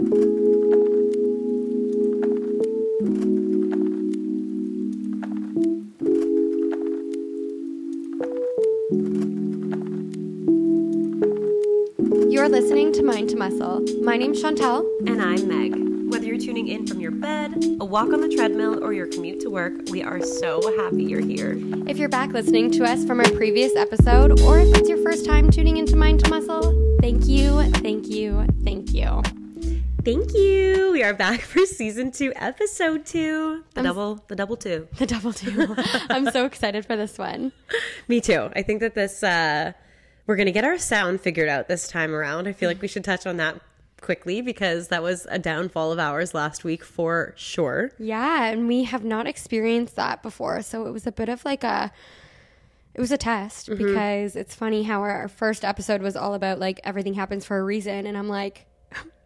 You're listening to Mind to Muscle. My name's Chantel. And I'm Meg. Whether you're tuning in from your bed, a walk on the treadmill, or your commute to work, we are so happy you're here. If you're back listening to us from our previous episode, or if it's your first time tuning into Mind to Muscle, thank you, thank you, thank you. Thank you. We are back for season two, episode two. The I'm- double, the double two. The double two. I'm so excited for this one. Me too. I think that this, uh, we're going to get our sound figured out this time around. I feel like we should touch on that quickly because that was a downfall of ours last week for sure. Yeah, and we have not experienced that before, so it was a bit of like a it was a test Mm-hmm. because it's funny how our first episode was all about like everything happens for a reason and I'm like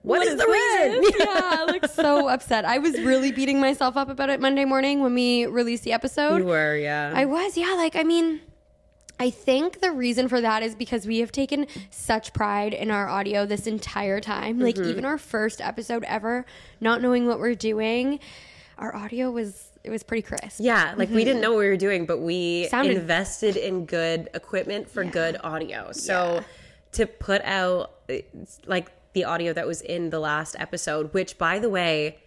what is the reason? this? yeah, like so upset. I was really beating myself up about it Monday morning when we released the episode. You were, yeah. I was, yeah. Like, I mean, I think the reason for that is because we have taken such pride in our audio this entire time. Like, Mm-hmm. even our first episode ever, not knowing what we're doing, our audio was it was pretty crisp. Yeah, like we didn't know what we were doing, but we Mm-hmm. Sounded- invested in good equipment for good audio. So Yeah. to put out like the audio that was in the last episode, which by the way,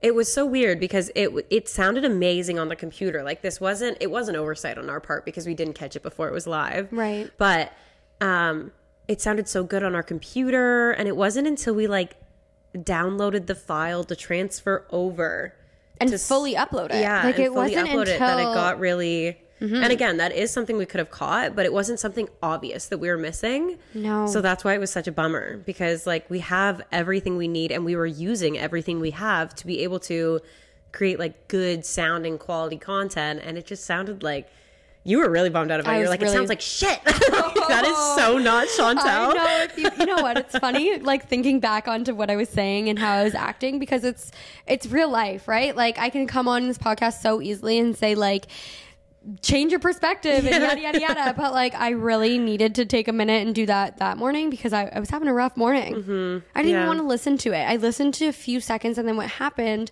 it was so weird because it it sounded amazing on the computer. Like this wasn't it wasn't oversight on our part because we didn't catch it before it was live. Right. But um it sounded so good on our computer and it wasn't until we like downloaded the file to transfer over And to fully upload it. yeah, like and it fully wasn't upload until it that it got really. Mm-hmm. And again, that is something we could have caught, but it wasn't something obvious that we were missing. No. So that's why it was such a bummer because like we have everything we need and we were using everything we have to be able to create like good sounding quality content and it just sounded like you were really bummed out about it. You're like, really- it sounds like shit. that is so not Chantel. I know. If you, you know what? It's funny, like thinking back onto what I was saying and how I was acting because it's it's real life, right? Like I can come on this podcast so easily and say like change your perspective and yada yada yada. But like I really needed to take a minute and do that that morning because I, I was having a rough morning. I didn't even Mm-hmm. Yeah. want to listen to it. I listened to a few seconds and then what happened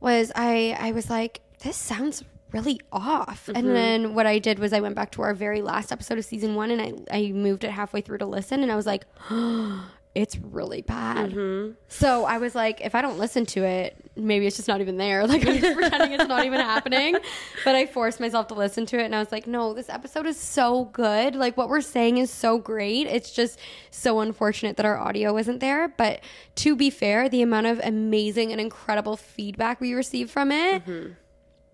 was I I was like, this sounds really off. Mm-hmm. And then what I did was I went back to our very last episode of season one and I, I moved it halfway through to listen and I was like, it's really bad. Mm-hmm. So I was like, if I don't listen to it, maybe it's just not even there. Like I'm just pretending it's not even happening. But I forced myself to listen to it and I was like, no, this episode is so good. Like what we're saying is so great. It's just so unfortunate that our audio isn't there. But to be fair, the amount of amazing and incredible feedback we received from it,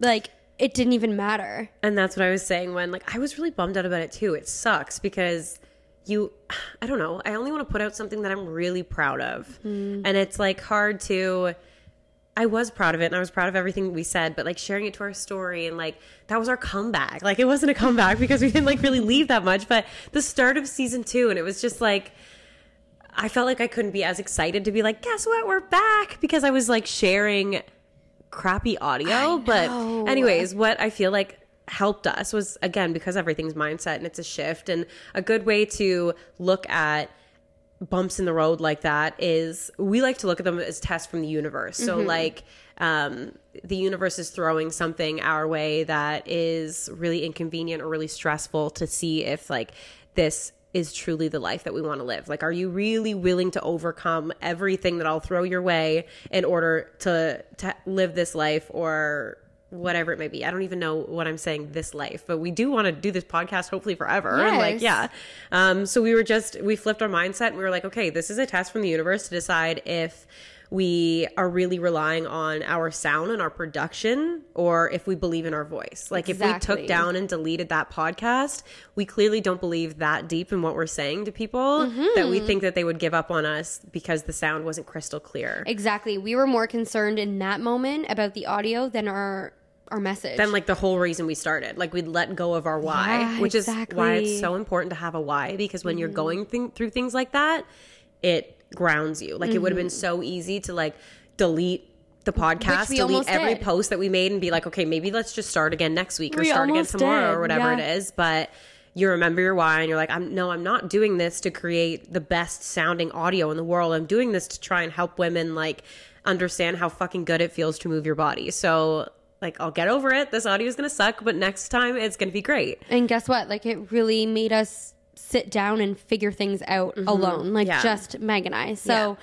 like it didn't even matter. And that's what I was saying when like I was really bummed out about it too. It sucks because you I don't know, I only want to put out something that I'm really proud of. Mm-hmm. And it's like hard to I was proud of it and I was proud of everything we said, but like sharing it to our story and like that was our comeback. Like it wasn't a comeback because we didn't like really leave that much, but the start of season 2 and it was just like I felt like I couldn't be as excited to be like, guess what, we're back because I was like sharing crappy audio. But anyways, what I feel like helped us was again because everything's mindset and it's a shift and a good way to look at bumps in the road like that is we like to look at them as tests from the universe. So like um the universe is throwing something our way that is really inconvenient or really stressful to see if like this is truly the life that we want to live. Like are you really willing to overcome everything that I'll throw your way in order to to live this life or whatever it may be. I don't even know what I'm saying this life, but we do want to do this podcast hopefully forever. And like, yeah. Um, so we were just, we flipped our mindset and we were like, okay, this is a test from the universe to decide if we are really relying on our sound and our production or if we believe in our voice. Like if we took down and deleted that podcast, we clearly don't believe that deep in what we're saying to people that we think that they would give up on us because the sound wasn't crystal clear. Exactly. We were more concerned in that moment about the audio than our our message. Then like the whole reason we started, like we'd let go of our why, Yeah, which is why it's so important to have a why because when you're mm-hmm. going th- through things like that, it grounds you. Like it would have been mm-hmm. so easy to like delete the podcast, delete every did. post that we made and be like, okay, maybe let's just start again next week or We start again tomorrow did, or whatever yeah. it is. But you remember your why and you're like i'm no i'm not doing this to create the best sounding audio in the world i'm doing this to try and help women like understand how fucking good it feels to move your body so like i'll get over it this audio is gonna suck but next time it's gonna be great And guess what? Like it really made us sit down and figure things out alone, like Mm-hmm. Yeah. just Meg and I. So, Yeah.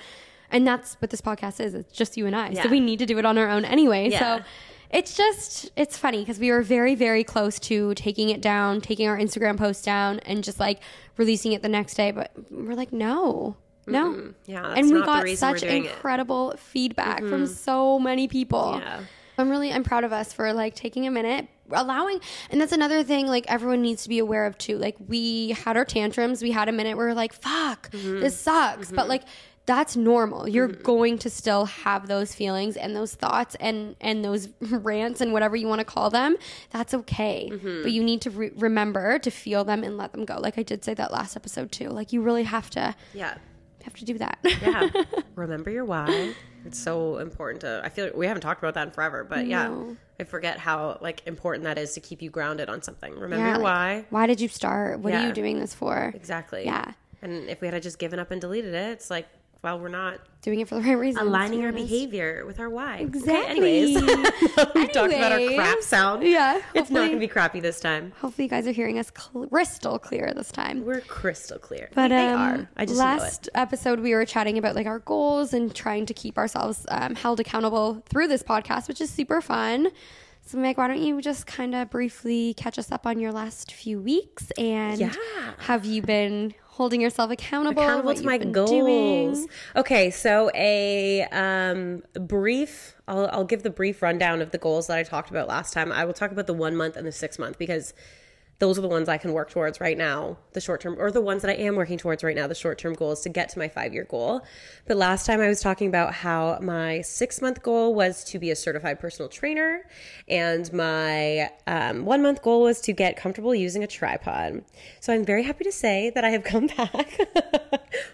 and that's what this podcast is. It's just you and I. Yeah. So we need to do it on our own anyway. Yeah. So it's just, it's funny because we were very, very close to taking it down, taking our Instagram post down and just like releasing it the next day. But we're like, no. No. Yeah, that's and we got such doing it. incredible feedback from so many people. Yeah. I'm really I'm proud of us for like taking a minute, allowing and that's another thing like everyone needs to be aware of too. Like we had our tantrums, we had a minute where we're like, fuck, Mm-hmm. this sucks. But like that's normal. You're going to still have those feelings and those thoughts and and those rants and whatever you want to call them. That's okay. Mm-hmm. But you need to re- remember to feel them and let them go. Like I did say that last episode too. Like you really have to yeah have to do that. yeah remember your why it's so important to i feel like we haven't talked about that in forever but yeah No. i forget how like important that is to keep you grounded on something remember Yeah, your like, why Why did you start? What are you doing this for? exactly Yeah. and if we had just given up and deleted it it's like well we're not Doing it for the right reasons. aligning our behavior with our why Okay, Exactly. anyways we've talked about our crap sound Yeah, it's not gonna be crappy this time Hopefully, you guys are hearing us crystal clear this time. we're crystal clear But they um, are i just last episode, we were chatting about like our goals and trying to keep ourselves um, held accountable through this podcast, which is super fun. So, Meg, why don't you just kind of briefly catch us up on your last few weeks and Yeah. have you been holding yourself accountable? accountable to my goals. doing? Okay, so a um, brief. I'll, I'll give the brief rundown of the goals that I talked about last time. I will talk about the one month and the six month because those are the ones I can work towards right now, the short term, or the ones that I am working towards right now, the short term goals to get to my five year goal. But last time I was talking about how my six month goal was to be a certified personal trainer, and my um, one month goal was to get comfortable using a tripod. So I'm very happy to say that I have come back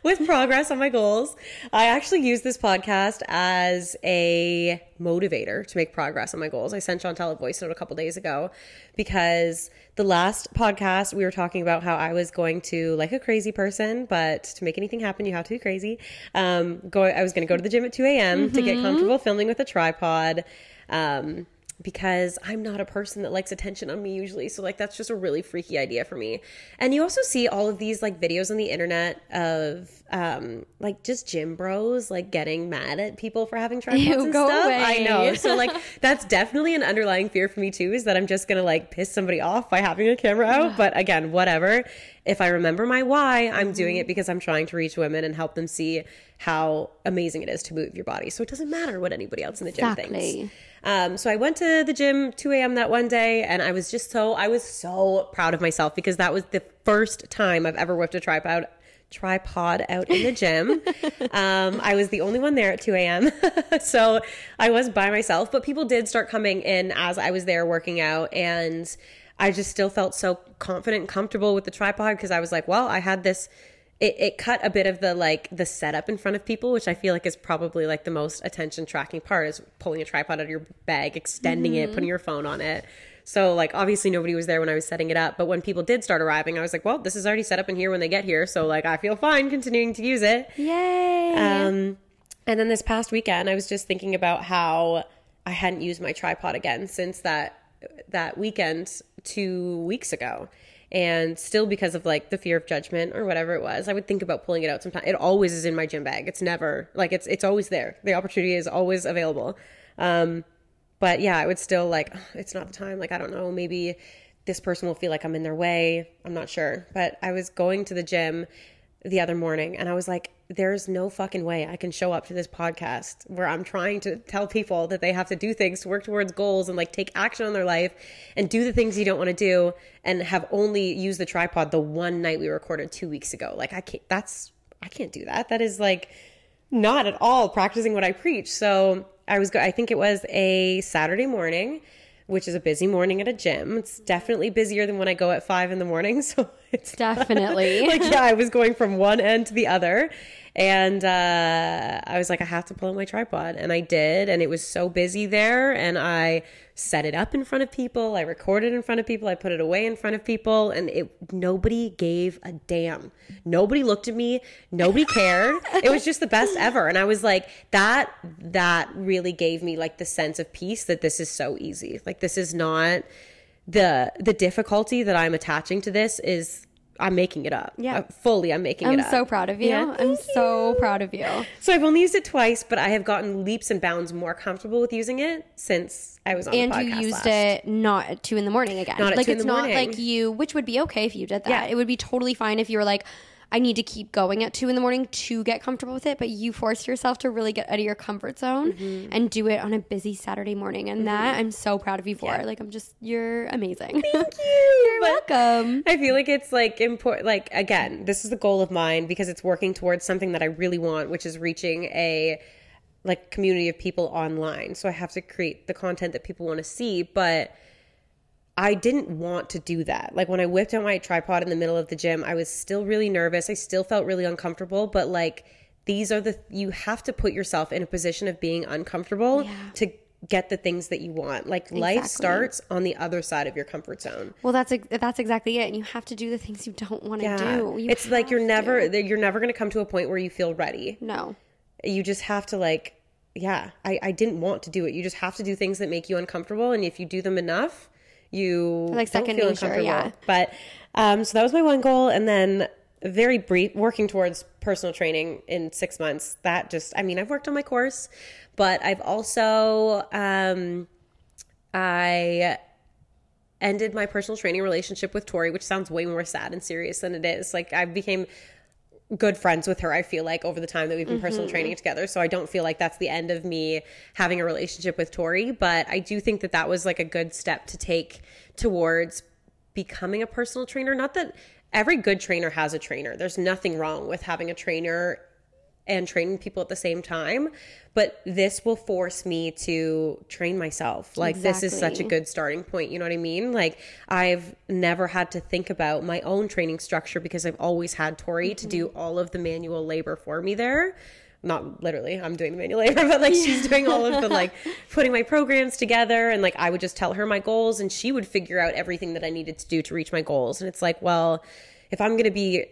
with progress on my goals. I actually use this podcast as a motivator to make progress on my goals. I sent Chantel a voice note a couple days ago because the last podcast we were talking about how I was going to like a crazy person, but to make anything happen, you have to be crazy. Um, go. I was going to go to the gym at 2 a.m. to get comfortable filming with a tripod. Um, because I'm not a person that likes attention on me usually. So like that's just a really freaky idea for me. And you also see all of these like videos on the internet of um like just gym bros like getting mad at people for having tripods Ew, and go stuff. I know. So like that's definitely an underlying fear for me too is that I'm just going to like piss somebody off by having a camera out, but again, whatever. If I remember my why, I'm doing it because I'm trying to reach women and help them see how amazing it is to move your body. So it doesn't matter what anybody else in the gym Exactly. thinks. Um, so I went to the gym 2 a.m. that one day, and I was just so I was so proud of myself because that was the first time I've ever whipped a tripod tripod out in the gym. um, I was the only one there at 2 a.m. so I was by myself, but people did start coming in as I was there working out, and I just still felt so confident and comfortable with the tripod because I was like, well, I had this it, it cut a bit of the like the setup in front of people which i feel like is probably like the most attention tracking part is pulling a tripod out of your bag extending it putting your phone on it so like obviously nobody was there when i was setting it up but when people did start arriving i was like well this is already set up in here when they get here so like i feel fine continuing to use it Yay! um, and then this past weekend, I was just thinking about how I hadn't used my tripod again since that that weekend two weeks ago. And still because of like the fear of judgment or whatever it was, I would think about pulling it out sometimes It always is in my gym bag. It's never like it's it's always there. The opportunity is always available. Um, but yeah, I would still like "Ugh, it's not the time. Like I don't know, maybe this person will feel like I'm in their way. I'm not sure. But I was going to the gym the other morning and I was like, there's no fucking way I can show up to this podcast where I'm trying to tell people that they have to do things to work towards goals and like take action on their life and do the things you don't want to do and have only used the tripod the one night we recorded two weeks ago. Like I can't that's I can't do that. That is like not at all practicing what I preach. So I was I think it was a Saturday morning which is a busy morning at a gym. It's definitely busier than when I go at five in the morning. So it's Definitely. like yeah, I was going from one end to the other. And uh, I was like, I have to pull out my tripod. And I did. And it was so busy there. And I set it up in front of people. I recorded in front of people. I put it away in front of people. And it nobody gave a damn. Nobody looked at me. Nobody cared. it was just the best ever. And I was like, that, that really gave me like the sense of peace that this is so easy. Like, this is not the the difficulty that I'm attaching to this is I'm making it up. Yeah. Uh, fully, I'm making I'm it up. I'm so proud of you. Yeah, I'm thank so proud of you. So I've only used it twice, but I have gotten leaps and bounds more comfortable with using it since I was on. And you used last. it not at two in the morning again. Not at like two in it's the not morning. like you, which would be okay if you did that. Yeah. It would be totally fine if you were like, I need to keep going at two in the morning to get comfortable with it. But you forced yourself to really get out of your comfort zone Mm-hmm. and do it on a busy Saturday morning. And that I'm so proud of you for. Like I'm just, you're amazing. Thank you. Welcome. I feel like it's like important. Like again, this is the goal of mine because it's working towards something that I really want, which is reaching a like community of people online. So I have to create the content that people want to see, but I didn't want to do that. Like when I whipped out my tripod in the middle of the gym, I was still really nervous. I still felt really uncomfortable, but like these are the you have to put yourself in a position of being uncomfortable Yeah. to get the things that you want. Like life starts on the other side of your comfort zone. Well, that's that's exactly it. And you have to do the things you don't want to do. You it's like you're never to. you're never going to come to a point where you feel ready. No. You just have to like yeah, I I didn't want to do it. You just have to do things that make you uncomfortable and if you do them enough, you Like don't second feel nature, uncomfortable. yeah. But um so that was my one goal and then very brief working towards personal training in 6 months. That just I mean, I've worked on my course, but I've also um I ended my personal training relationship with Tori, which sounds way more sad and serious than it is. Like I became good friends with her, I feel like, over the time that we've been personal training together. So I don't feel like that's the end of me having a relationship with Tori. But I do think that that was like a good step to take towards becoming a personal trainer. Not that every good trainer has a trainer, there's nothing wrong with having a trainer and training people at the same time. But this will force me to train myself. Like, this is such a good starting point. You know what I mean? Like, I've never had to think about my own training structure because I've always had Tori to do mm-hmm. all of the manual labor for me there. Not literally, I'm doing the manual labor, but like she's doing all of the like putting my programs together. And like I would just tell her my goals and she would figure out everything that I needed to do to reach my goals. And it's like, well, if I'm going to be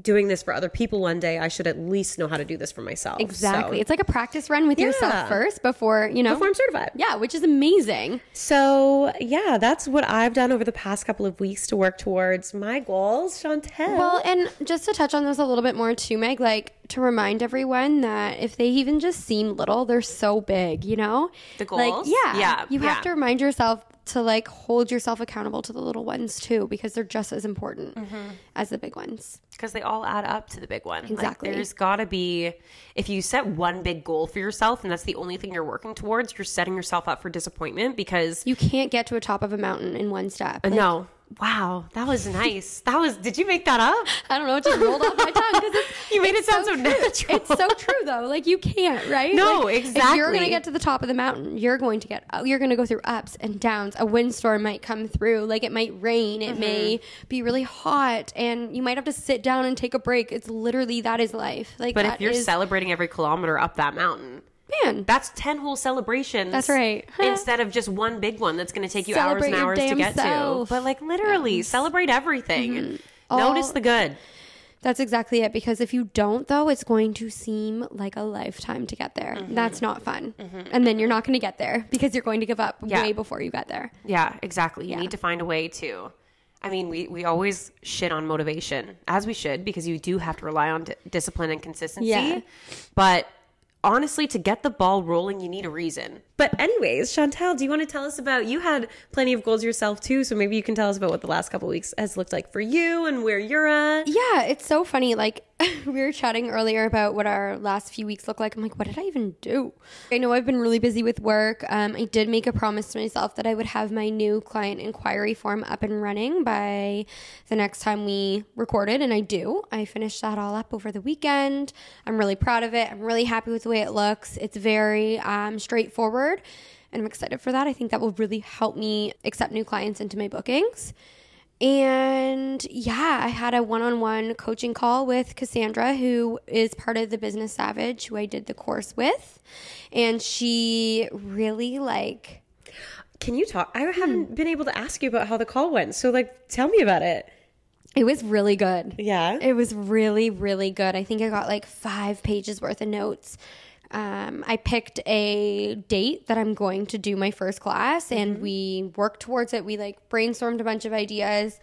doing this for other people one day, I should at least know how to do this for myself. Exactly. So, It's like a practice run with Yeah. yourself first before, you know. before I'm certified. yeah, which is amazing. So yeah, that's what I've done over the past couple of weeks to work towards my goals, Chantel. Well, and just to touch on those a little bit more too, Meg, like to remind everyone that if they even just seem little, they're so big, you know? The Like, goals? yeah. Yeah, You have yeah. to remind yourself to like hold yourself accountable to the little ones too, because they're just as important Mm-hmm. as the big ones. because they all add up to the big one. Like, Exactly. there's got to be, if you set one big goal for yourself and that's the only thing you're working towards, you're setting yourself up for disappointment because You can't get to a top of a mountain in one step. Like, no. Wow, that was nice. That was. Did you make that up? I don't know, it just rolled off my tongue because it's You made it sound so true. natural. It's so true though. Like you can't, right? No, Like, If you're gonna get to the top of the mountain, you're going to get you're gonna go through ups and downs. A windstorm might come through. Like it might rain. It may Mm-hmm. be really hot, and you might have to sit down and take a break. It's literally that is life. Like, But if you're is- celebrating every kilometer up that mountain, man, that's 10 whole celebrations. That's right. instead of just one big one that's going to take you hours Celebrate and your hours to damn get self. to. But like literally, celebrate everything. Mm-hmm. Notice All- the good. that's exactly it. Because if you don't, though, it's going to seem like a lifetime to get there. Mm-hmm. That's not fun, and then you're not going to get there because you're going to give up Yeah. way before you get there. Yeah, exactly. You need to find a way to. I mean, we, we always shit on motivation, as we should, because you do have to rely on d- discipline and consistency. Yeah. But honestly, to get the ball rolling, you need a reason. But anyways, Chantel, do you want to tell us about you had plenty of goals yourself too, so maybe you can tell us about what the last couple weeks has looked like for you and where you're at. Yeah, it's so funny. Like we were chatting earlier about what our last few weeks look like. I'm like, what did I even do? I know I've been really busy with work. Um, I did make a promise to myself that I would have my new client inquiry form up and running by the next time we recorded, and I do. I finished that all up over the weekend. I'm really proud of it. I'm really happy with the way it looks. It's very um, straightforward, and I'm excited for that. I think that will really help me accept new clients into my bookings. And yeah, I had a one on one coaching call with Cassandra, who is part of the Business Savage, who I did the course with. And she really like, Can you talk? I haven't hmm. been able to ask you about how the call went. So, like, tell me about it. it was really good. Yeah. It was really, really good. I think I got like five pages worth of notes. Um, I picked a date that I'm going to do my first class, and we worked towards it. We like brainstormed a bunch of ideas.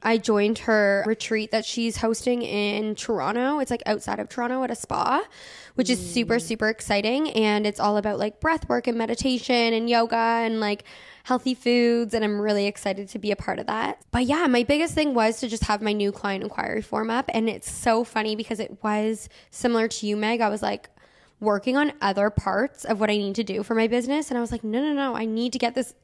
I joined her retreat that she's hosting in Toronto. It's like outside of Toronto at a spa, which is super, super exciting. And it's all about like breath work and meditation and yoga and like healthy foods. And I'm really excited to be a part of that. But yeah, my biggest thing was to just have my new client inquiry form up. And it's so funny because it was similar to you, Meg. I was like, working on other parts of what I need to do for my business. And I was like, no, no, no, I need to get this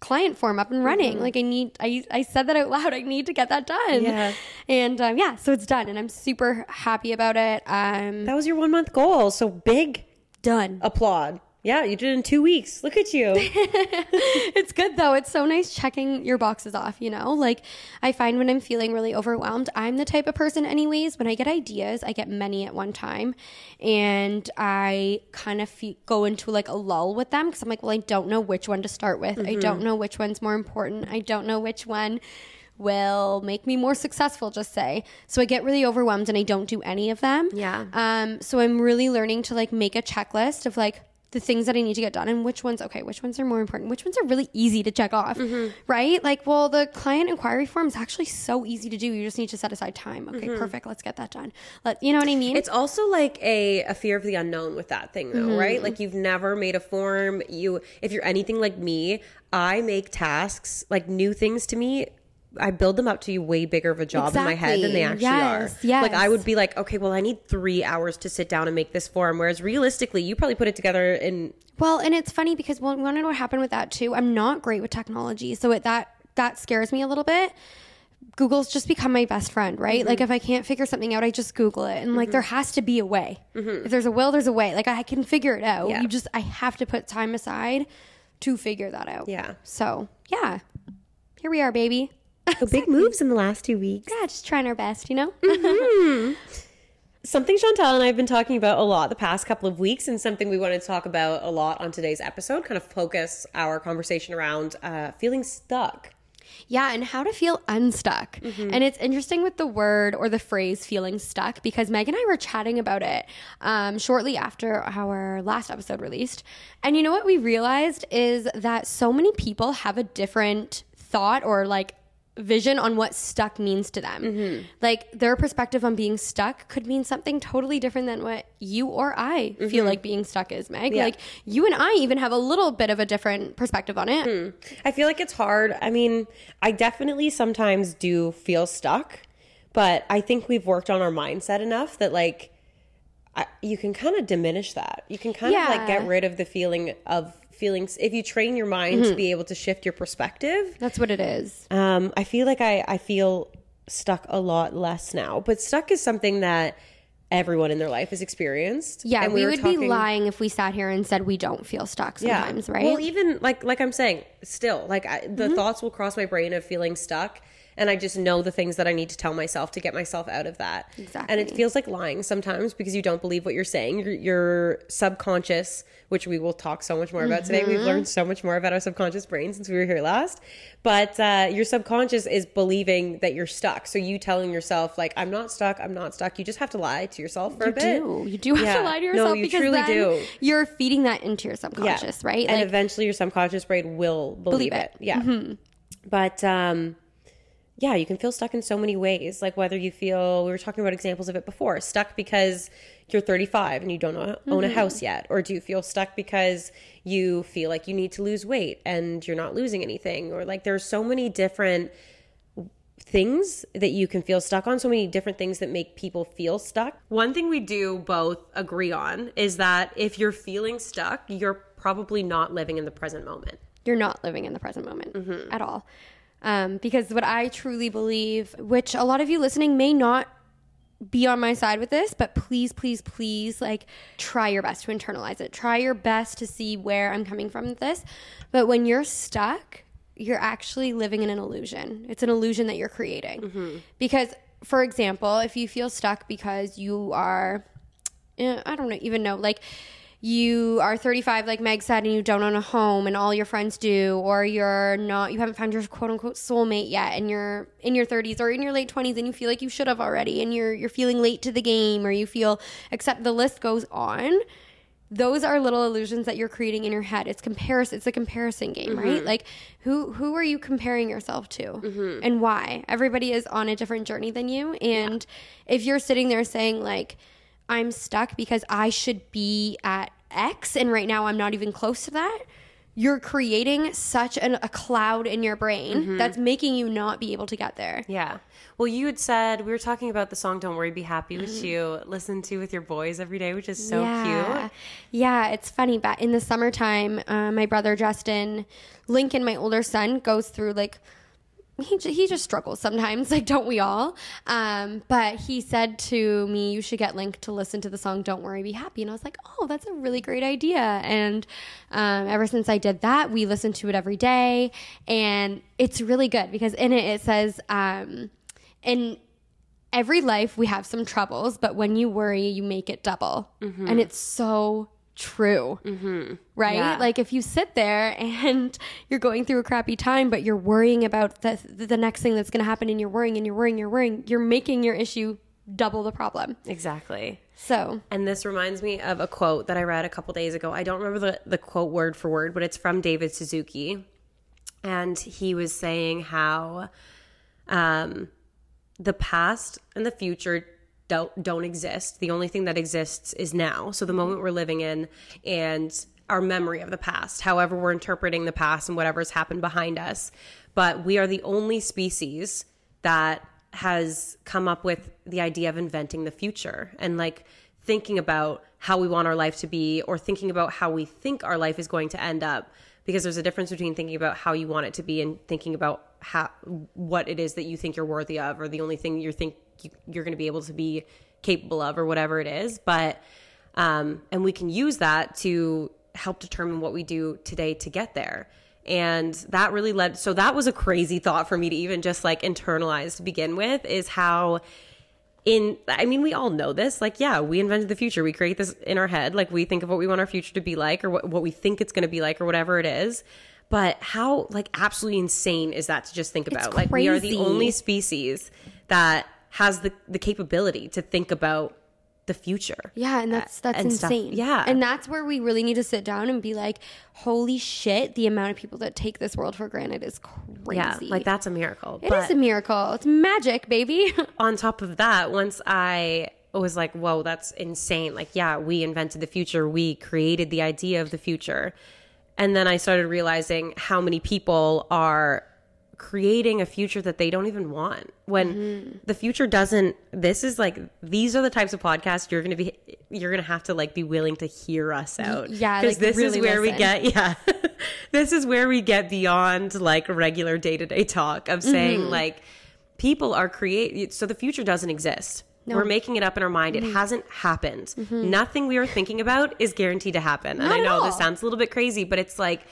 client form up and running. Like I need, I, I said that out loud. I need to get that done. Yeah. And um, yeah, so it's done and I'm super happy about it. Um, That was your one month goal. So big done. applaud. Yeah, you did it in two weeks. Look at you. it's good though. It's so nice checking your boxes off, you know? Like I find when I'm feeling really overwhelmed, I'm the type of person anyways, when I get ideas, I get many at one time and I kind of fe- go into like a lull with them cuz I'm like, well, I don't know which one to start with. I don't know which one's more important. I don't know which one will make me more successful just say so i get really overwhelmed and i don't do any of them Yeah. um so i'm really learning to like make a checklist of like the things that I need to get done and which ones, okay, which ones are more important, which ones are really easy to check off, mm-hmm. right? Like, well, the client inquiry form is actually so easy to do. You just need to set aside time. Okay, mm-hmm. perfect. Let's get that done. Let you know what I mean? It's also like a, a fear of the unknown with that thing though, mm-hmm. right? Like you've never made a form. You if you're anything like me, I make tasks like new things to me. I build them up to be way bigger of a job in my head than they actually Exactly. Yes, are. Like I would be like, okay, well, I need three hours to sit down and make this form. Whereas realistically, you probably put it together in Well, and it's funny because well, want to know what happened with that too? I'm not great with technology, so it, that that scares me a little bit. Google's just become my best friend, right? Mm-hmm. Like if I can't figure something out, I just Google it, and like there has to be a way. If there's a will, there's a way. Like I can figure it out. Mm-hmm. Yeah. You just I have to put time aside to figure that out. Yeah. So yeah, here we are, baby. big moves in the last two weeks. Yeah, just trying our best, you know. Something Chantel and I have been talking about a lot the past couple of weeks, and something we wanted to talk about a lot on today's episode, kind of focus our conversation around uh, feeling stuck. Yeah, and how to feel unstuck. Mm-hmm. And it's interesting with the word or the phrase feeling stuck because Meg and I were chatting about it um, shortly after our last episode released. And you know what we realized is that so many people have a different thought or like vision on what stuck means to them. Mm-hmm. Like their perspective on being stuck could mean something totally different than what you or I feel like being stuck is, Meg. Mm-hmm. Yeah. Like you and I even have a little bit of a different perspective on it. I feel like it's hard. I mean, I definitely sometimes do feel stuck, but I think we've worked on our mindset enough that like I, you can kind of diminish that. You can kind of like get rid of the feeling of feelings if you train your mind to be able to shift your perspective. That's what it is. Um, I feel like I, I feel stuck a lot less now, but stuck is something that everyone in their life has experienced. Yeah, And we, were would be lying if we sat here and said we don't feel stuck sometimes, right? Well, even like like I'm saying, still like I, the Mm-hmm. thoughts will cross my brain of feeling stuck, and I just know the things that I need to tell myself to get myself out of that. Exactly. And it feels like lying sometimes because you don't believe what you're saying. Your, your subconscious, which we will talk so much more about today. We've Mm-hmm. learned so much more about our subconscious brain since we were here last. But uh, your subconscious is believing that you're stuck. So you telling yourself like, "I'm not stuck. I'm not stuck." You just have to lie to yourself for a bit. you do. You do have Yeah. to lie to yourself No, you because truly do. you're feeding that into your subconscious, right? And Like, eventually your subconscious brain will believe, Believe it. it. Mm-hmm. Yeah. But um yeah, you can feel stuck in so many ways. Like whether you feel we were talking about examples of it before, stuck because you're 35 and you don't own Mm-hmm. a house yet, or do you feel stuck because you feel like you need to lose weight and you're not losing anything, or like there's so many different things that you can feel stuck on, so many different things that make people feel stuck. One thing we do both agree on is that if you're feeling stuck, you're probably not living in the present moment. you're not living in the present moment Mm-hmm. at all. Um, because what I truly believe, which a lot of you listening may not be on my side with this, but please, please, please, like try your best to internalize it. Try your best to see where I'm coming from with this. But when you're stuck, you're actually living in an illusion. It's an illusion that you're creating. Because, for example, if you feel stuck because you are, eh, I don't know, even know, like you are 35, like Meg said, and you don't own a home, and all your friends do, or you're not, you haven't found your quote unquote soulmate yet, and you're in your 30s or in your late 20s, and you feel like you should have already, and you're you're feeling late to the game, or you feel, except the list goes on those are little illusions that you're creating in your head. It's comparison. It's a comparison game, right? Mm-hmm. Like who who are you comparing yourself to, mm-hmm. and why? Everybody is on a different journey than you, and if you're sitting there saying like, "I'm stuck because I should be at X, and right now I'm not even close to that," you're creating such an, a cloud in your brain that's making you not be able to get there. Yeah. Well, you had said we were talking about the song "Don't Worry, Be Happy," which you listen to with your boys every day, which is so yeah. cute. Yeah, it's funny. But in the summertime, uh, my brother Justin, Lincoln, my older son, goes through like he he just struggles sometimes. Like, don't we all? Um, but he said to me, "You should get Link to listen to the song "Don't Worry, Be Happy." And I was like, "Oh, that's a really great idea." And um, ever since I did that, we listen to it every day, and it's really good because in it it says, um, "In every life we have some troubles, but when you worry, you make it double," and it's so true right? Yeah. Like if you sit there and you're going through a crappy time, but you're worrying about the the next thing that's going to happen, and you're worrying and you're worrying, you're worrying, you're making your issue double the problem. Exactly. So And this reminds me of a quote that I read a couple days ago. I don't remember the, the quote word for word, but it's from David Suzuki. And he was saying how um, the past and the future don't, don't exist. The only thing that exists is now. So the moment we're living in and our memory of the past, however, we're interpreting the past and whatever's happened behind us. But we are the only species that has come up with the idea of inventing the future and like thinking about how we want our life to be or thinking about how we think our life is going to end up because there's a difference between thinking about how you want it to be and thinking about how what it is that you think you're worthy of or the only thing you think you, you're going to be able to be capable of or whatever it is but um, and we can use that to help determine what we do today to get there. And that really led so that was a crazy thought for me to even just like internalize to begin with is how in i mean we all know this like yeah we invented the future. We create this in our head like we think of what we want our future to be like or what, what we think it's going to be like or whatever it is but how like absolutely insane is that to just think about like we are the only species that has the the capability to think about the future yeah, and that's that's and stuff. insane. Yeah. and that's where we really need to sit down and be like, "Holy shit!" The amount of people that take this world for granted is crazy. yeah like that's a miracle It is a miracle. It's magic, baby. on top of that, once I was like, whoa, that's insane. Like, yeah, we invented the future, we created the idea of the future. And then I started realizing how many people are creating a future that they don't even want. When Mm-hmm. the future doesn't this is like these are the types of podcasts you're gonna be you're gonna have to like be willing to hear us out. yeah, because like, this is really where we get yeah. This is where we get beyond like regular day-to-day talk of saying Mm-hmm. like people are create so the future doesn't exist we're making it up in our mind. Mm-hmm. it hasn't happened. Nothing we are thinking about is guaranteed to happen. And i know this sounds a little bit crazy but it's like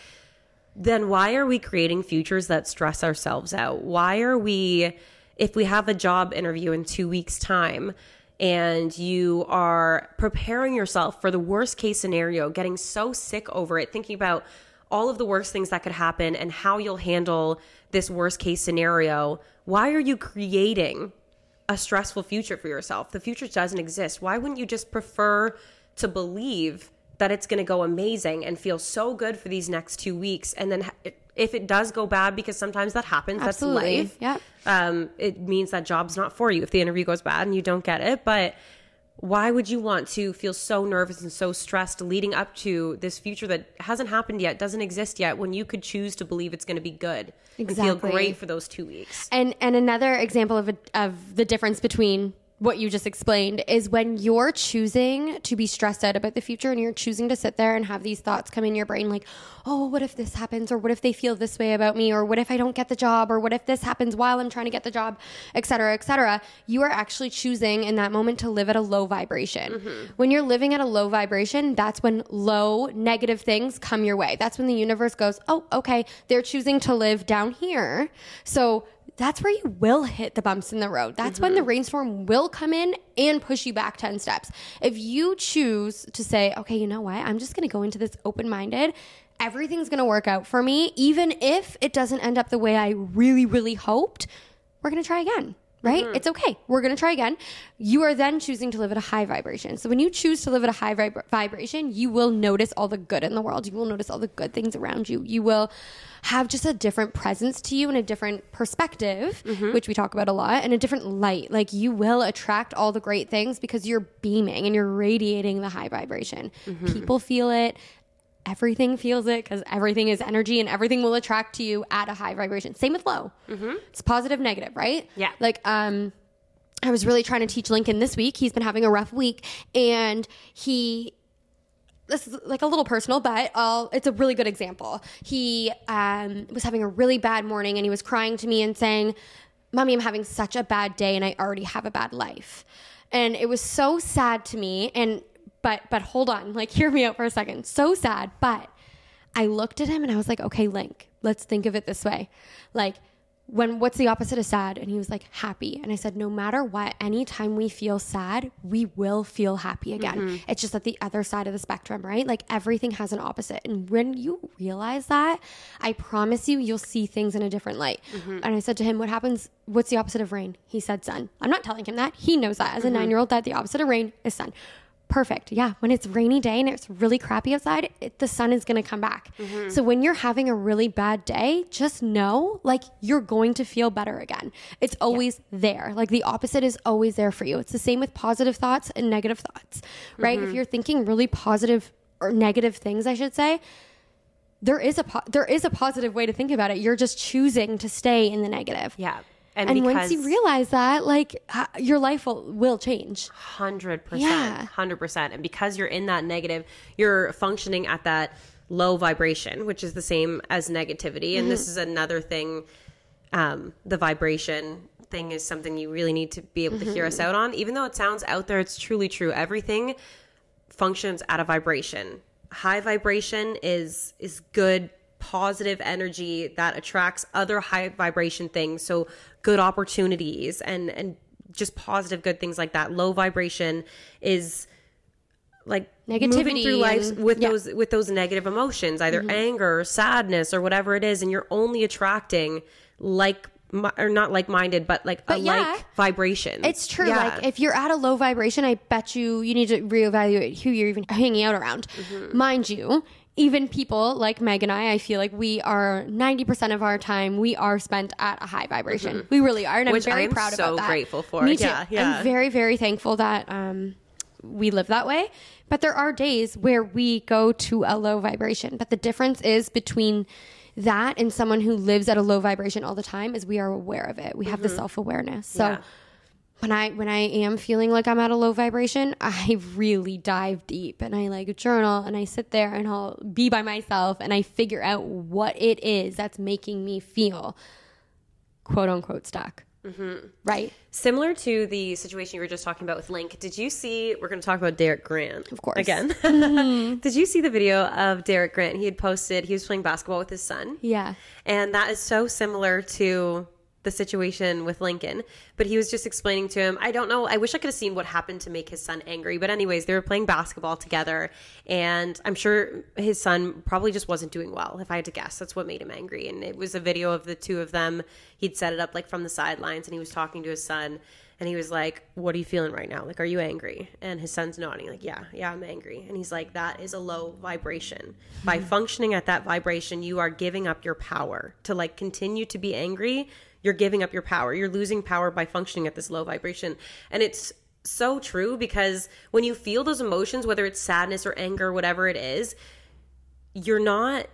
then why are we creating futures that stress ourselves out? Why are we, if we have a job interview in two weeks' time and you are preparing yourself for the worst case scenario, getting so sick over it, thinking about all of the worst things that could happen and how you'll handle this worst case scenario, why are you creating a stressful future for yourself? The future doesn't exist. Why wouldn't you just prefer to believe that it's going to go amazing and feel so good for these next two weeks? And then if it does go bad, because sometimes that happens, Absolutely. that's life. Yeah. Um, it means that job's not for you if the interview goes bad and you don't get it. But why would you want to feel so nervous and so stressed leading up to this future that hasn't happened yet, doesn't exist yet, when you could choose to believe it's going to be good and feel great for those two weeks? And and another example of a, of the difference between what you just explained is when you're choosing to be stressed out about the future and you're choosing to sit there and have these thoughts come in your brain like, oh, what if this happens? Or what if they feel this way about me? Or what if I don't get the job? Or what if this happens while I'm trying to get the job, et cetera, et cetera. You are actually choosing in that moment to live at a low vibration. Mm-hmm. When you're living at a low vibration, that's when low negative things come your way. That's when the universe goes, oh, okay, they're choosing to live down here. So that's where you will hit the bumps in the road. That's when the mm-hmm. rainstorm will come in and push you back 10 steps. If you choose to say, okay, you know what? I'm just going to go into this open minded. Everything's going to work out for me, even if it doesn't end up the way I really, really hoped. We're going to try again. Right? Mm-hmm. It's okay. We're going to try again. You are then choosing to live at a high vibration. So when you choose to live at a high vib- vibration, you will notice all the good in the world. You will notice all the good things around you. You will have just a different presence to you and a different perspective, mm-hmm. which we talk about a lot, and a different light. Like you will attract all the great things because you're beaming and you're radiating the high vibration. Mm-hmm. People feel it. Everything feels it because everything is energy and everything will attract to you at a high vibration. Same with low. It's positive, negative, right? Yeah. Like, um, I was really trying to teach Lincoln this week. He's been having a rough week and he this is like a little personal, but I'll, it's a really good example. He um, was having a really bad morning and he was crying to me and saying, Mommy, I'm having such a bad day and I already have a bad life. And it was so sad to me. And, but, but hold on, like, hear me out for a second. So sad. But I looked at him and I was like, okay, Link, let's think of it this way. Like, when what's the opposite of sad? And he was like, happy. And I said, no matter what, anytime we feel sad, we will feel happy again. Mm-hmm. It's just at the other side of the spectrum, right? Like everything has an opposite. And when you realize that, I promise you, you'll see things in a different light. Mm-hmm. And I said to him, what happens? What's the opposite of rain? He said, sun. I'm not telling him that. He knows that as a mm-hmm. nine year old that the opposite of rain is sun perfect. Yeah. When it's rainy day and it's really crappy outside, it, the sun is going to come back. Mm-hmm. So when you're having a really bad day, just know like you're going to feel better again. It's always there. Like the opposite is always there for you. It's the same with positive thoughts and negative thoughts, right? If mm-hmm. you're thinking really positive or negative things, I should say, there is a po- there is a positive way to think about it. You're just choosing to stay in the negative. Yeah. And, And, once you realize that, like uh, your life will, will change. 100%. Yeah. percent, hundred percent. And because you're in that negative, you're functioning at that low vibration, which is the same as negativity. And this is another thing. Um, the vibration thing is something you really need to be able to hear us out on. Even though it sounds out there, it's truly true. Everything functions at a vibration. High vibration is is good positive energy that attracts other high vibration things. So good opportunities and and just positive good things like that. Low vibration is like moving Negativity through life with yeah. those with those negative emotions, either anger, or sadness, or whatever it is, and you're only attracting like or not like minded, but like But a yeah. like vibration. It's true. Yeah. Like if you're at a low vibration, I bet you you need to reevaluate who you're even hanging out around. Mm-hmm. Mind you, even people like Meg and I, I feel like we are 90% of our time we are spent at a high vibration. We really are, and Mm-hmm. Which I'm very I am proud so about that. grateful for. Me too. Yeah, yeah. I'm very very thankful that um, we live that way. But there are days where we go to a low vibration. But the difference is between that and someone who lives at a low vibration all the time is we are aware of it. We have the self awareness. So Mm-hmm. Yeah. When I when I am feeling like I'm at a low vibration, I really dive deep and I like journal and I sit there and I'll be by myself and I figure out what it is that's making me feel quote unquote stuck. Mm-hmm. Right? Similar to the situation you were just talking about with Link, did you see? We're going to talk about Derek Grant, Of course. again. did you see the video of Derek Grant? He had posted he was playing basketball with his son, Yeah. and that is so similar to the situation with Lincoln. But he was just explaining to him, I don't know, I wish I could have seen what happened to make his son angry. But, anyways, they were playing basketball together, and I'm sure his son probably just wasn't doing well, if I had to guess. That's what made him angry. And it was a video of the two of them. He'd set it up like from the sidelines, and he was talking to his son. And he was like, What are you feeling right now? Like, are you angry? And his son's nodding, like, Yeah, yeah, I'm angry. And he's like, That is a low vibration. By mm-hmm. functioning at that vibration, you are giving up your power to like continue to be angry. You're giving up your power. You're losing power by functioning at this low vibration. And it's so true because when you feel those emotions, whether it's sadness or anger, whatever it is, you're not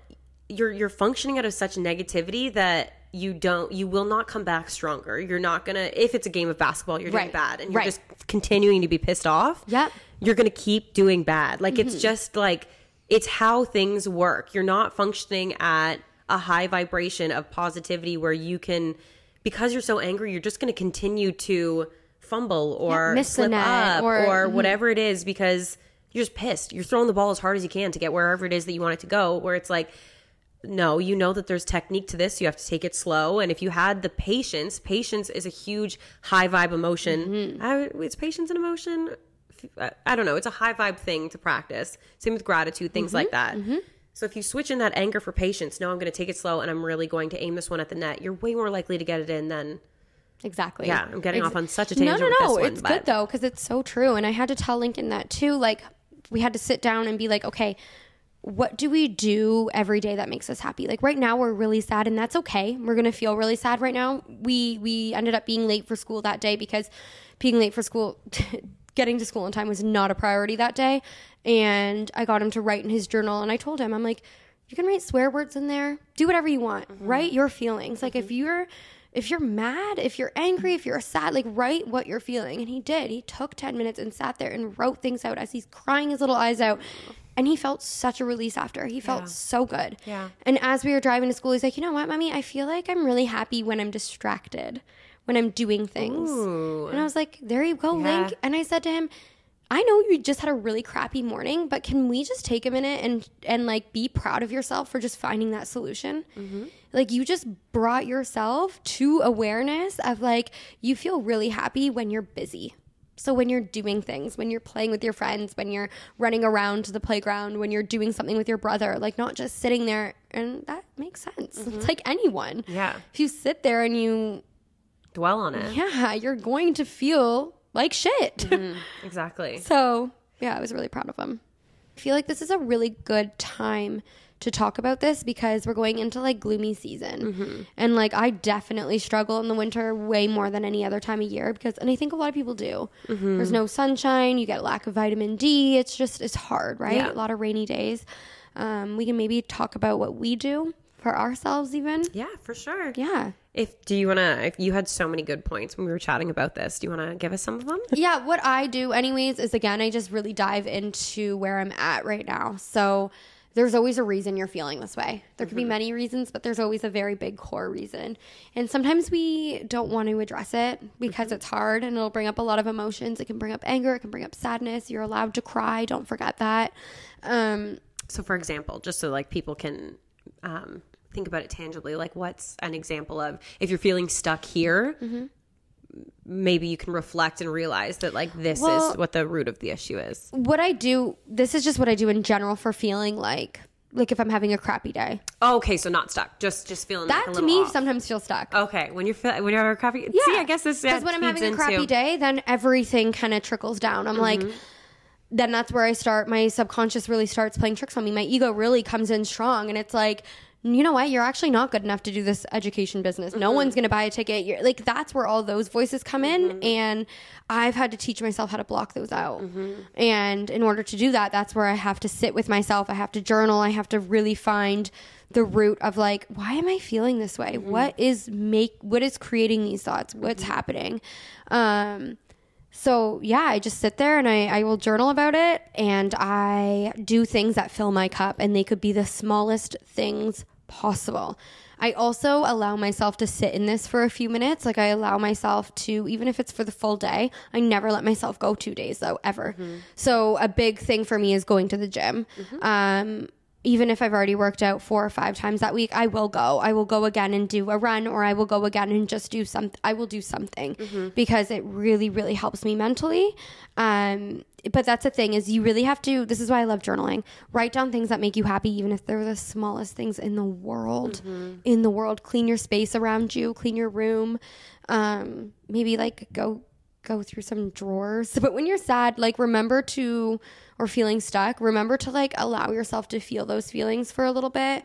you're you're functioning out of such negativity that you don't you will not come back stronger. You're not gonna if it's a game of basketball, you're doing Right. bad and you're Right. just continuing to be pissed off. Yep. You're gonna keep doing bad. Like it's just like it's how things work. You're not functioning at a high vibration of positivity where you can because you're so angry, you're just gonna continue to fumble or miss slip up or- or mhm. whatever it is because you're just pissed. You're throwing the ball as hard as you can to get wherever it is that you want it to go. Where it's like, no, you know that there's technique to this. You have to take it slow. And if you had the patience, patience is a huge high vibe emotion. Mm-hmm. I, it's patience and emotion. I- I don't know. It's a high vibe thing to practice. Same with gratitude, things mm-hmm. like that. Mm-hmm. So if you switch in that anger for patience, no, I'm going to take it slow and I'm really going to aim this one at the net. You're way more likely to get it in than Exactly. Yeah, I'm getting off on such a tangent no, with no. one, it's but- good though because it's so true, and I had to tell Lincoln that too. Like, we had to sit down and be like, okay, what do we do every day that makes us happy? Like right now, we're really sad, and that's okay. We're gonna feel really sad right now. We we ended up being late for school that day because being late for school. Getting to school on time was not a priority that day. And I got him to write in his journal. And I told him, I'm like, you can write swear words in there. Do whatever you want. Mm-hmm. Write your feelings. Like if mm-hmm. you're if you're mad, if you're angry, if you're sad, like write what you're feeling. And he did. He took 10 minutes and sat there and wrote things out as he's crying his little eyes out. And he felt such a release after. He felt so good. Yeah. And as we were driving to school, he's like, you know what, mommy? I feel like I'm really happy when I'm distracted, when I'm doing things. Ooh. And I was like, there you go, Yeah. Link. And I said to him, I know you just had a really crappy morning, but can we just take a minute and and like be proud of yourself for just finding that solution? Mm-hmm. Like you just brought yourself to awareness of like you feel really happy when you're busy. So when you're doing things, when you're playing with your friends, when you're running around to the playground, when you're doing something with your brother, like not just sitting there and that makes sense. It's mm-hmm. like anyone. Yeah. If you sit there and you dwell on it. yeah, you're going to feel like shit. Mm-hmm. Exactly. So, yeah, I was really proud of him. I feel like this is a really good time to talk about this because we're going into like gloomy season. And like I definitely struggle in the winter way more than any other time of year because and I think a lot of people do. There's no sunshine, you get lack of vitamin D. It's just it's hard, right? Yeah. A lot of rainy days. Um, we can maybe talk about what we do for ourselves even. Yeah, for sure. Yeah. If do you want to? If you had so many good points when we were chatting about this, do you want to give us some of them? yeah, what I do, anyways, is again, I just really dive into where I'm at right now. So there's always a reason you're feeling this way. There could be many reasons, but there's always a very big core reason. And sometimes we don't want to address it because it's hard and it'll bring up a lot of emotions. It can bring up anger, it can bring up sadness. You're allowed to cry, don't forget that. Um, So, for example, just so like people can um, think about it tangibly, like what's an example of if you're feeling stuck here, maybe you can reflect and realize that like this Well- is what the root of the issue is. what I do, this is just what I do in general for feeling like, like if I'm having a crappy day. Oh, okay, so not stuck, just just feeling That like a to me off. sometimes feels stuck. Okay, when you're feel, when you're having a crappy, see, I guess this because yeah, when I'm having a crappy day, then everything kind of trickles down. I'm like, Mm-hmm. then that's where I start. My subconscious really starts playing tricks on me. My ego really comes in strong, and it's like, you know what? You're actually not good enough to do this education business. No Mm-hmm. one's going to buy a ticket. You're like, that's where all those voices come in, and I've had to teach myself how to block those out. Mm-hmm. And in order to do that, that's where I have to sit with myself. I have to journal. I have to really find the root of like why am i feeling this way What is make what is creating these thoughts what's happening um so yeah i just sit there and I, I will journal about it and i do things that fill my cup and they could be the smallest things possible. I also allow myself to sit in this for a few minutes. Like i allow myself to even if it's for the full day i never let myself go two days though ever. So a big thing for me is going to the gym. Um even if I've already worked out four or five times that week, I will go. I will go again and do a run, or I will go again and just do some. I will do something because it really, really helps me mentally. Um, but that's the thing is you really have to. This is why I love journaling. Write down things that make you happy, even if they're the smallest things in the world. In the world, clean your space around you, clean your room. Um, maybe like go go through some drawers. But when you're sad, like remember to or feeling stuck, remember to like allow yourself to feel those feelings for a little bit.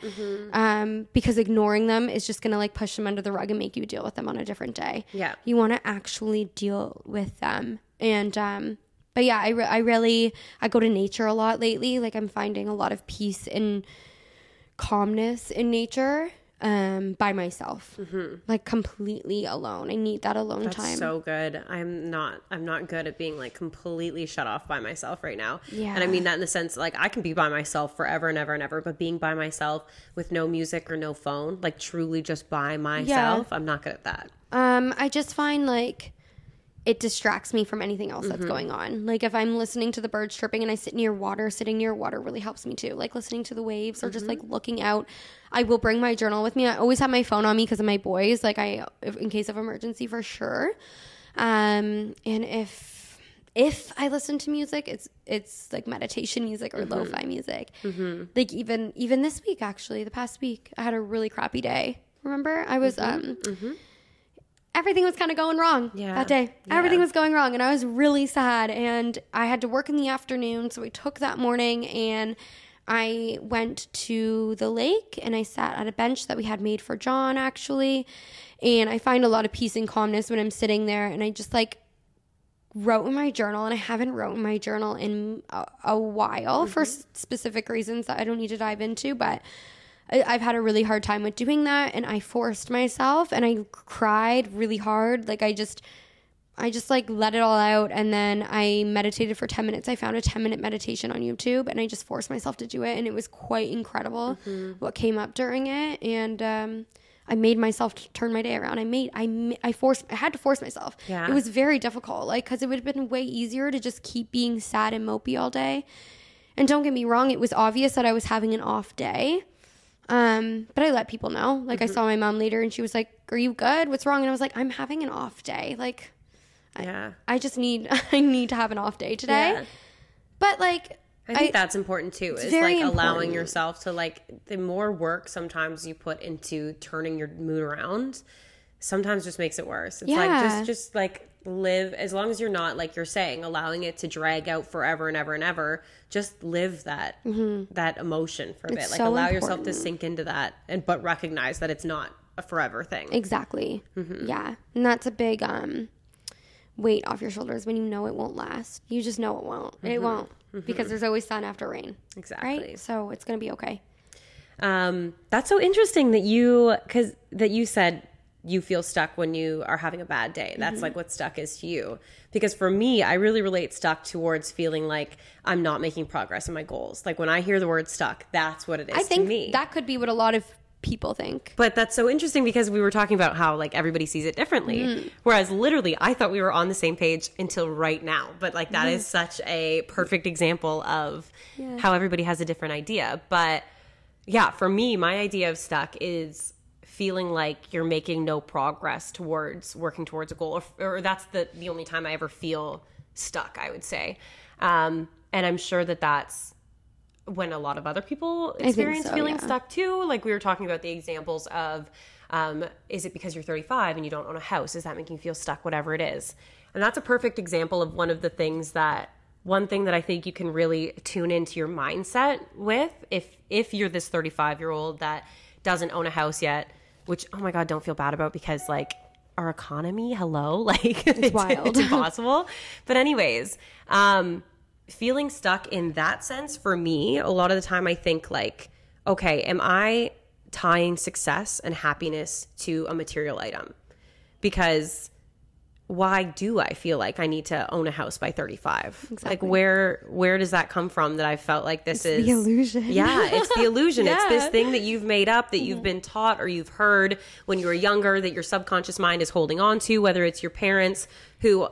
Um, because ignoring them is just gonna like push them under the rug and make you deal with them on a different day. Yeah. You want to actually deal with them. And um but yeah, I, re- I really I go to nature a lot lately. Like I'm finding a lot of peace and calmness in nature. Um by myself like completely alone i need that alone That's time so good. I'm not I'm not good at being like completely shut off by myself right now. Yeah. And I mean that in the sense like I can be by myself forever and ever and ever, but being by myself with no music or no phone, like truly just by myself, I'm not good at that. Um, I just find like it distracts me from anything else that's going on. Like if I'm listening to the birds chirping and I sit near water, sitting near water really helps me too. Like listening to the waves or just like looking out. I will bring my journal with me. I always have my phone on me because of my boys. Like I, if, in case of emergency, for sure. Um, and if if I listen to music, it's it's like meditation music or lo-fi music. Like even even this week, actually, the past week, I had a really crappy day. Remember, I was um everything was kind of going wrong Yeah. that day. Yeah. Everything was going wrong, and I was really sad. And I had to work in the afternoon, so I took that morning and I went to the lake and I sat at a bench that we had made for John, actually. And I find a lot of peace and calmness when I'm sitting there, and I just like wrote in my journal, and I haven't wrote in my journal in a, a while for mm-hmm. s- specific reasons that I don't need to dive into, but. I- I've had a really hard time with doing that and I forced myself and I cried really hard. Like I just I just like let it all out and then I meditated for 10 minutes. I found a 10 minute meditation on YouTube and I just forced myself to do it and it was quite incredible what came up during it and um I made myself turn my day around. I made I I forced I had to force myself. Yeah. It was very difficult like cuz it would have been way easier to just keep being sad and mopey all day. And don't get me wrong, it was obvious that I was having an off day. Um, but I let people know. Like I saw my mom later and she was like, "Are you good? What's wrong?" And I was like, "I'm having an off day. Like Yeah. I just need I need to have an off day today." Yeah. But like I think that's important too. Is like allowing important. yourself to like the more work sometimes you put into turning your mood around, sometimes just makes it worse. It's like Yeah. just just like live as long as you're not like you're saying allowing it to drag out forever and ever and ever. Just live that that emotion for a bit. Like Mm-hmm. so allow yourself to sink into that and but recognize that it's not a forever thing. exactly. Yeah. And that's a big um weight off your shoulders when you know it won't last. You just know it won't. It won't. Because there's always sun after rain. Exactly. Right? So it's going to be okay. Um, that's so interesting that you because that you said you feel stuck when you are having a bad day. That's Mm-hmm. like what stuck is to you. Because for me, I really relate stuck towards feeling like I'm not making progress in my goals. Like when I hear the word stuck, that's what it is I to think me. that could be what a lot of people think. But that's so interesting because we were talking about how like everybody sees it differently. Mm-hmm. Whereas literally I thought we were on the same page until right now. But like that Mm-hmm. is such a perfect example of how everybody has a different idea. But yeah, for me, my idea of stuck is feeling like you're making no progress towards working towards a goal or, or that's the the only time I ever feel stuck, I would say. Um and I'm sure that that's when a lot of other people experience so, feeling yeah. stuck too. Like we were talking about the examples of, um, is it because you're 35 and you don't own a house? Is that making you feel stuck? Whatever it is, and that's a perfect example of one of the things that one thing that I think you can really tune into your mindset with if if you're this 35 year old that doesn't own a house yet, which oh my god, don't feel bad about because like our economy, hello, like it's, wild. it's impossible. But anyways, um, feeling stuck in that sense for me, a lot of the time I think like, okay, am I tying success and happiness to a material item? Because why do I feel like I need to own a house by 35? Like where where does that come from that I felt like this is the illusion. Yeah, it's the illusion. It's this thing that you've made up that you've mm-hmm. been taught or you've heard when you were younger that your subconscious mind is holding on to, whether it's your parents who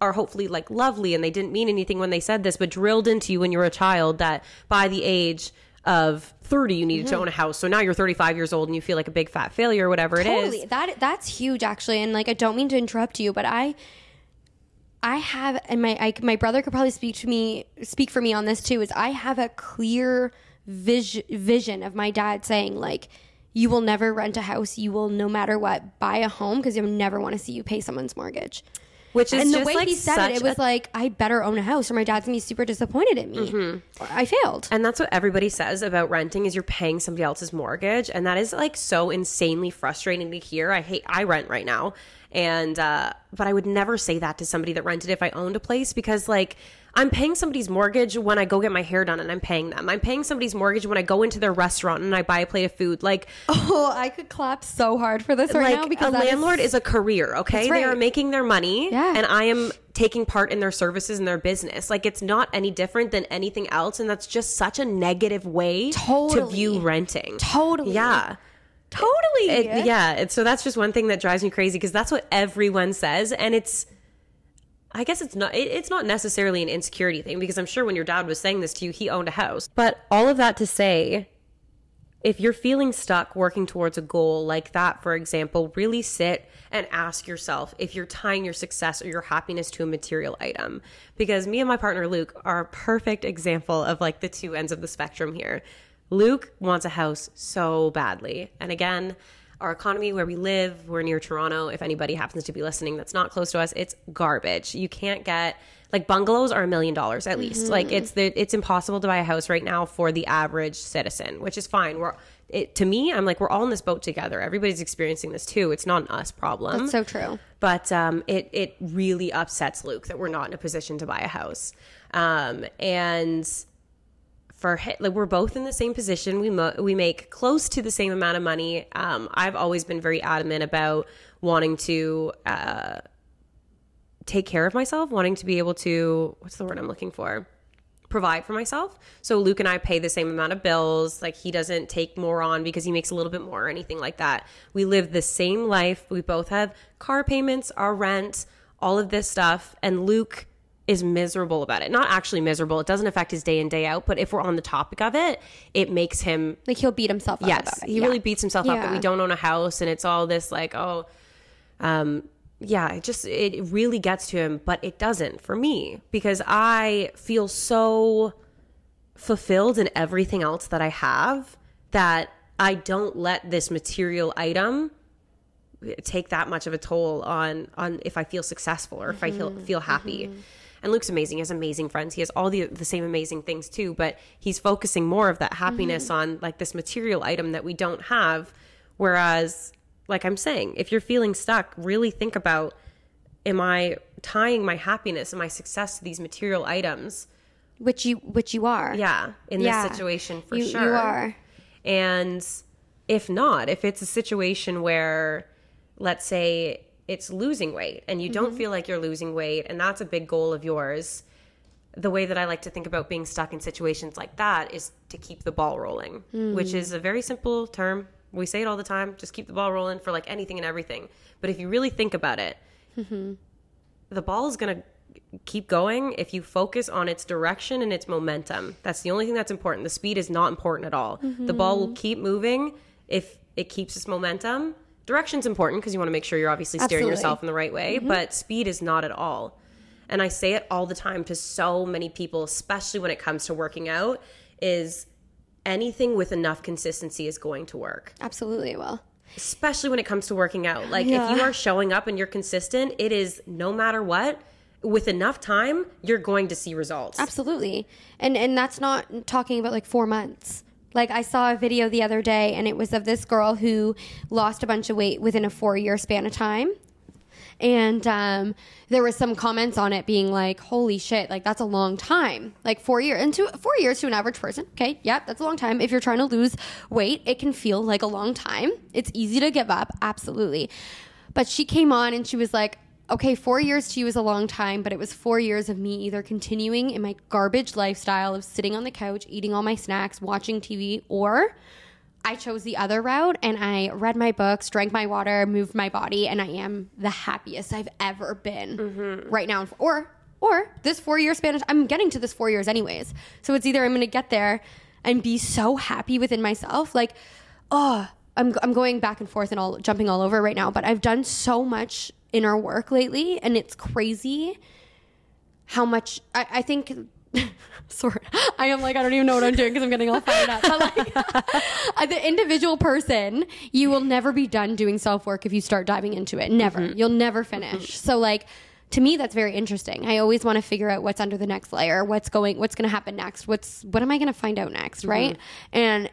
are hopefully like lovely and they didn't mean anything when they said this, but drilled into you when you were a child that by the age of 30 you needed to Mm-hmm. own a house. So now you're 35 years old and you feel like a big fat failure or whatever it totally. is. That that's huge actually, and like I don't mean to interrupt you, but I I have and my I, my brother could probably speak to me speak for me on this too. Is I have a clear vision vision of my dad saying like. You will never rent a house. You will, no matter what, buy a home because you'll never want to see you pay someone's mortgage. Which is and the way like he said it, it was a- like, I better own a house or my dad's gonna be super disappointed in me. Mm-hmm. I failed. And that's what everybody says about renting is you're paying somebody else's mortgage. And that is like so insanely frustrating to hear. I hate I rent right now. And uh but I would never say that to somebody that rented if I owned a place because like I'm paying somebody's mortgage when I go get my hair done and I'm paying them. I'm paying somebody's mortgage when I go into their restaurant and I buy a plate of food. Like, Oh, I could clap so hard for this right like now because a landlord is, a career, okay? That's They are making their money Yeah. and I am taking part in their services and their business. Like it's not any different than anything else and that's just such a negative way to view renting. Totally. Yeah. totally. It, yeah. And so that's just one thing that drives me crazy because that's what everyone says. And it's, I guess it's not, it, it's not necessarily an insecurity thing because I'm sure when your dad was saying this to you, he owned a house. But all of that to say, if you're feeling stuck working towards a goal like that, for example, really sit and ask yourself if you're tying your success or your happiness to a material item. Because me and my partner Luke are a perfect example of like the two ends of the spectrum here. Luke wants a house so badly. And again, our economy where we live, we're near Toronto. If anybody happens to be listening that's not close to us, it's garbage. You can't get like bungalows are a million dollars at least. Like it's the it's impossible to buy a house right now for the average citizen, which is fine. We're it, to me, I'm like we're all in this boat together. Everybody's experiencing this too. It's not an us problem. That's so true. But um, it it really upsets Luke that we're not in a position to buy a house. Um, and for like we're both in the same position. We mo- we make close to the same amount of money. Um, I've always been very adamant about wanting to uh, take care of myself, wanting to be able to what's the word I'm looking for? Provide for myself. So Luke and I pay the same amount of bills. Like he doesn't take more on because he makes a little bit more or anything like that. We live the same life. We both have car payments, our rent, all of this stuff, and Luke is miserable about it. Not actually miserable. It doesn't affect his day in day out, but if we're on the topic of it, it makes him Like he'll beat himself up yes, about it. he Yeah. really beats himself up that we don't own a house and it's all this like oh um yeah, it just it really gets to him, but it doesn't for me because I feel so fulfilled in everything else that I have that I don't let this material item take that much of a toll on on if I feel successful or if I feel feel happy. And Luke's amazing. He has amazing friends. He has all the the same amazing things too, but he's focusing more of that happiness mm-hmm. on like this material item that we don't have. Whereas, like I'm saying, if you're feeling stuck, really think about am I tying my happiness and my success to these material items? which you which you are. Yeah, in Yeah. this situation for You- sure. you are. And if not, if it's a situation where, let's say, it's losing weight and you Mm-hmm. don't feel like you're losing weight, and that's a big goal of yours, the way that I like to think about being stuck in situations like that is to keep the ball rolling, Mm. which is a very simple term. We say it all the time just keep the ball rolling for like anything and everything. But if you really think about it, Mm-hmm. the ball is going to keep going if you focus on its direction and its momentum. That's the only thing that's important. The speed is not important at all. The ball will keep moving if it keeps its momentum. Direction's important because you want to make sure you're obviously steering Absolutely. yourself in the right way, mm-hmm. but speed is not at all. And I say it all the time to so many people, especially when it comes to working out, is anything with enough consistency is going to work Absolutely it will. especially when it comes to working out. Like if you are showing up and you're consistent, it is no matter what, with enough time, you're going to see results. Absolutely. And and that's not talking about like 4 months. Like I saw a video the other day and it was of this girl who lost a bunch of weight within a 4-year span of time. And um, there was some comments on it being like, "Holy shit! Like that's a long time. Like four years into four years to an average person. Okay, yeah, that's a long time. If you're trying to lose weight, it can feel like a long time. It's easy to give up, absolutely. But she came on and she was like, "Okay, four years to you is a long time, but it was four years of me either continuing in my garbage lifestyle of sitting on the couch, eating all my snacks, watching TV, or." I chose the other route and I read my books, drank my water, moved my body, and I am the happiest I've ever been mm-hmm. right now. Or, or this four year span, of- I'm getting to this four years anyways. So it's either I'm going to get there and be so happy within myself, like, oh, I'm, I'm going back and forth and all jumping all over right now, but I've done so much inner work lately and it's crazy how much I, I think sorry i am like i don't even know what i'm doing because i'm getting all fired up but like the individual person you will never be done doing self-work if you start diving into it. Never. Mm-hmm. You'll never finish. Mm-hmm. So like to me that's very interesting. I always want to figure out what's under the next layer what's going what's going to happen next what's what am i going to find out next mm-hmm. right? And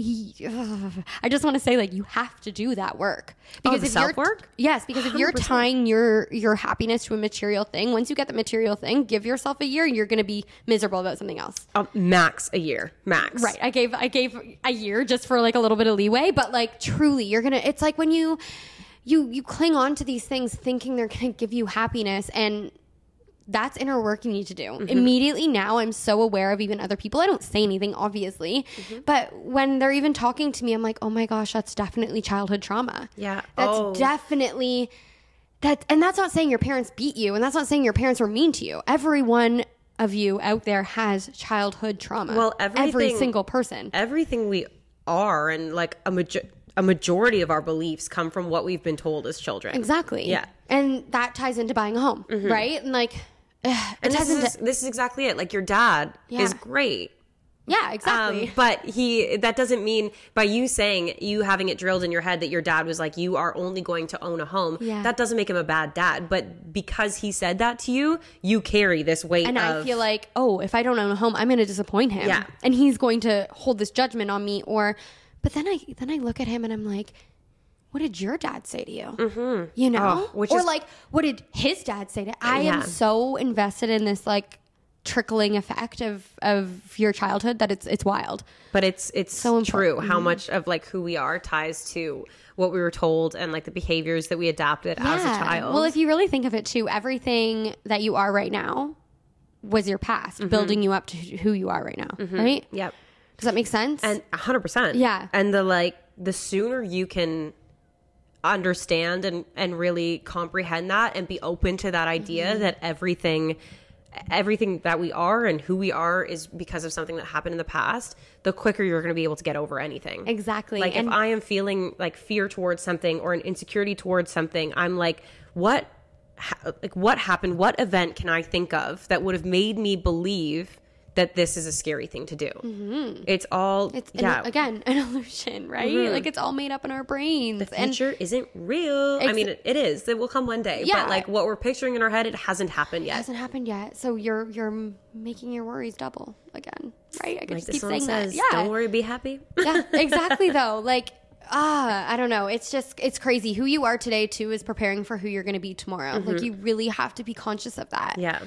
I just want to say like you have to do that work Oh, the if you're self-work? yes because if you're tying your your happiness to a material thing once you get the material thing give yourself a year and you're going to be miserable about something else Uh, max a year, max. right I gave I gave a year just for like a little bit of leeway but like truly you're going to it's like when you you you cling on to these things thinking they're going to give you happiness and that's inner work you need to do. Mm-hmm. Immediately now, I'm so aware of even other people. I don't say anything, obviously, Mm-hmm. but when they're even talking to me, I'm like, oh my gosh, that's definitely childhood trauma. Yeah. That's Oh. definitely that. And that's not saying your parents beat you, and that's not saying your parents were mean to you. Everyone of you out there has childhood trauma. Well, every single person. Everything we are and like a major a majority of our beliefs come from what we've been told as children. Exactly. Yeah. And that ties into buying a home, right? And like, it And this is, this is exactly it. Like your dad Yeah. is great. yeah, exactly. Um, but he that doesn't mean by you saying you having it drilled in your head that your dad was like you are only going to own a home Yeah. that doesn't make him a bad dad but because he said that to you you carry this weight and of I feel like, oh, if I don't own a home, I'm going to disappoint him. Yeah. and he's going to hold this judgment on me. Or, but then I then I look at him and I'm like, what did your dad say to you? Mm-hmm. You know, Oh, which or is- like, what did his dad say to? I Yeah. am so invested in this like trickling effect of of your childhood that it's it's wild. but it's it's So true important. Mm-hmm. how much of like who we are ties to what we were told and like the behaviors that we adapted as a child Well, if you really think of it too, everything that you are right now was your past Mm-hmm. building you up to who you are right now, right? yep Does that make sense? and 100% Yeah. and the like the sooner you can understand and and really comprehend that and be open to that idea Mm-hmm. that everything everything that we are and who we are is because of something that happened in the past the quicker you're going to be able to get over anything Exactly. like And- if i am feeling like fear towards something or an insecurity towards something i'm like what ha- like what happened what event can i think of that would have made me believe that this is a scary thing to do it's all Mm-hmm. It's an, yeah again an illusion, right? Like it's all made up in our brains. The future isn't real. I mean, it, it is. It will come one day. Yeah. But like what we're picturing in our head, it hasn't happened yet. it hasn't happened yet. So you're you're making your worries double again, right? I could Like just keep saying says, that. Yeah, "Don't worry, be happy." yeah, exactly. Though, like, ah, I don't know. It's just it's crazy. Who you are today too is preparing for who you're going to be tomorrow. Like you really have to be conscious of that. yeah,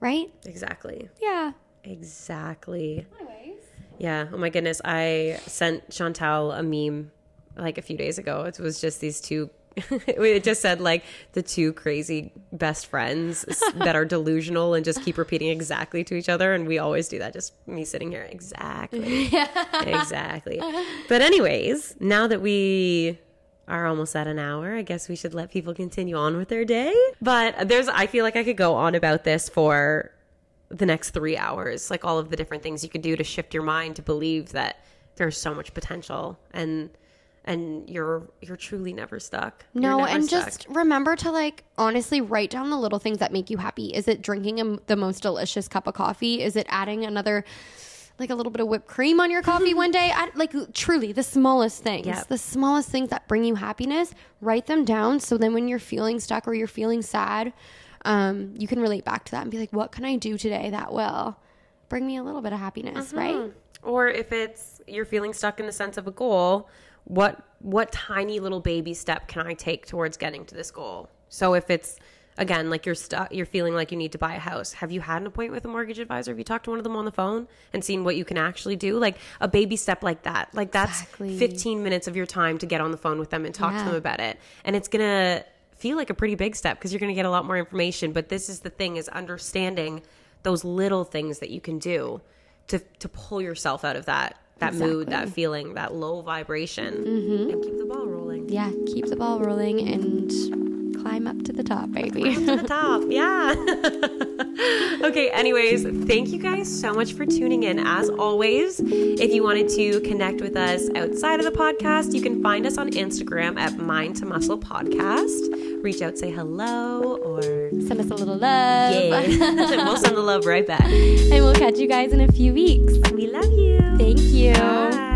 Right. exactly, Yeah. Exactly. Anyways. Yeah. Oh my goodness, I sent Chantel a meme like a few days ago. It was just these two. it just said like the two crazy best friends that are delusional and just keep repeating exactly to each other, and we always do that. Just me sitting here, exactly, Yeah. exactly. But anyways, now that we are almost at an hour, I guess we should let people continue on with their day. But there's, I feel like I could go on about this for the next three hours, like all of the different things you could do to shift your mind to believe that there's so much potential and and you're you're truly never stuck. No, never and stuck. just remember to like honestly write down the little things that make you happy. Is it drinking a, the most delicious cup of coffee? Is it adding another like a little bit of whipped cream on your coffee one day? I, like truly the smallest things. Yep. The smallest things that bring you happiness, write them down so then when you're feeling stuck or you're feeling sad, um, you can relate back to that and be like, what can I do today that will bring me a little bit of happiness, right? or if it's you're feeling stuck in the sense of a goal, what what tiny little baby step can I take towards getting to this goal? So if it's again like you're stuck you're feeling like you need to buy a house have you had an appointment with a mortgage advisor have you talked to one of them on the phone and seen what you can actually do like a baby step like that like that's Exactly. 15 minutes of your time to get on the phone with them and talk to them about it and it's gonna feel like a pretty big step because you're gonna get a lot more information but this is the thing is understanding those little things that you can do to to pull yourself out of that that mood, that feeling, that low vibration, mm-hmm. and keep the ball rolling. Yeah, keep the ball rolling and climb up to the top, baby. to the top, yeah. okay, anyways, thank you guys so much for tuning in. As always, if you wanted to connect with us outside of the podcast, you can find us on Instagram at Mind to Muscle Podcast. Reach out, say hello, or Send us a little love. yeah, we'll send the love right back. and we'll catch you guys in a few weeks. We love you. Thank you. Bye.